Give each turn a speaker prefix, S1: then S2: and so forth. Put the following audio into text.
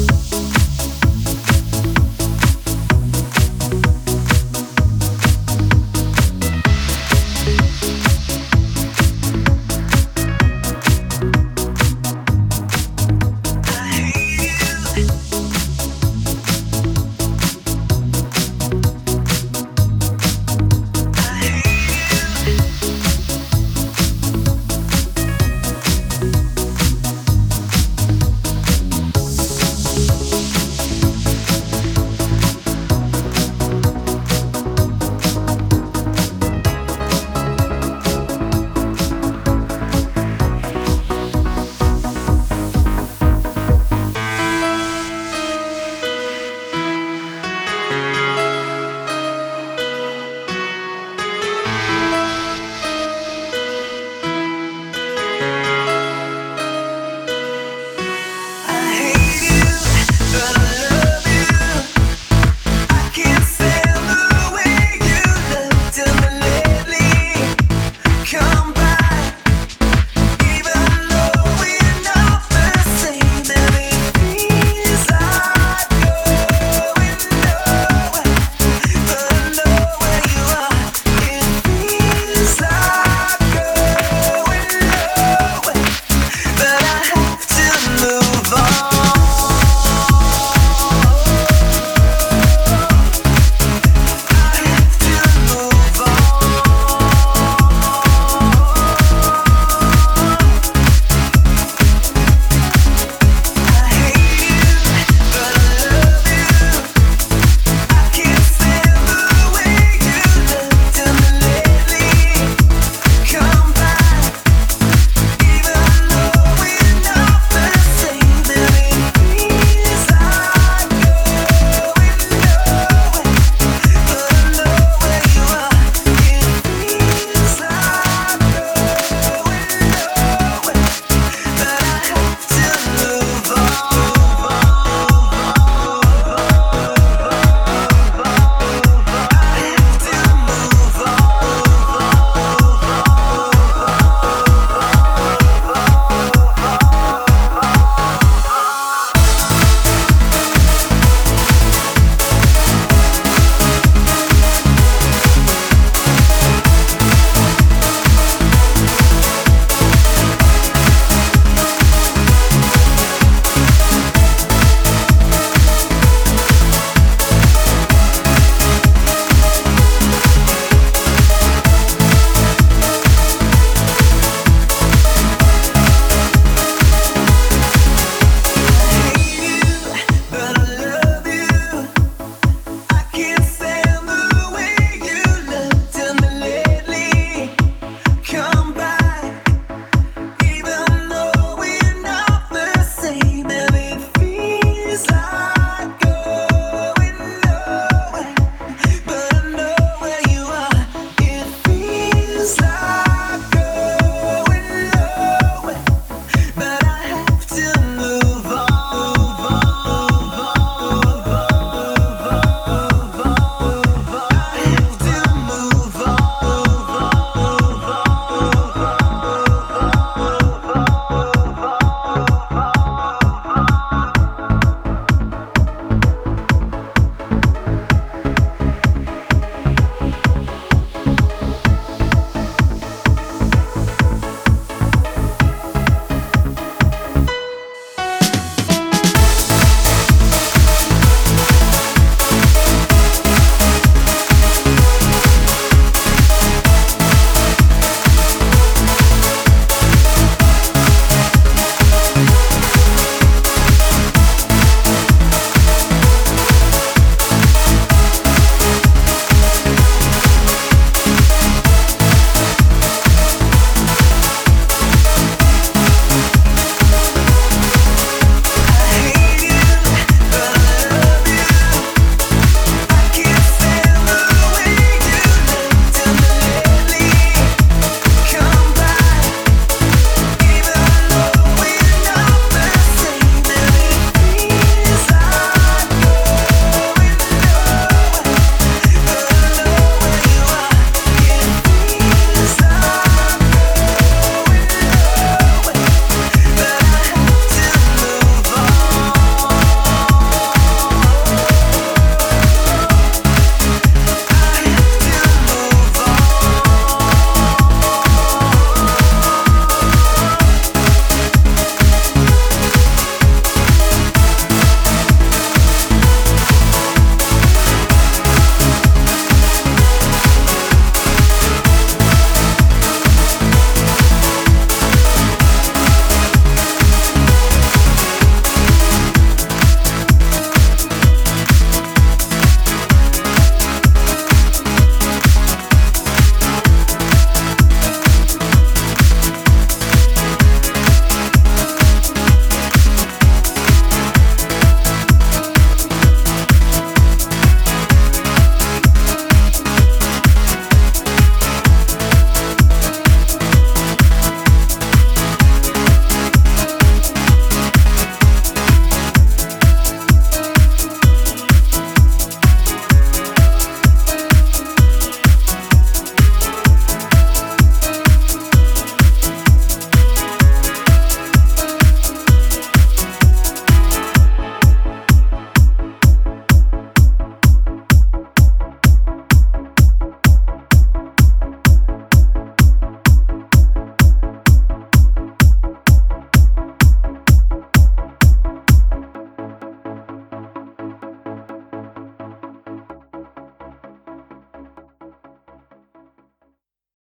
S1: you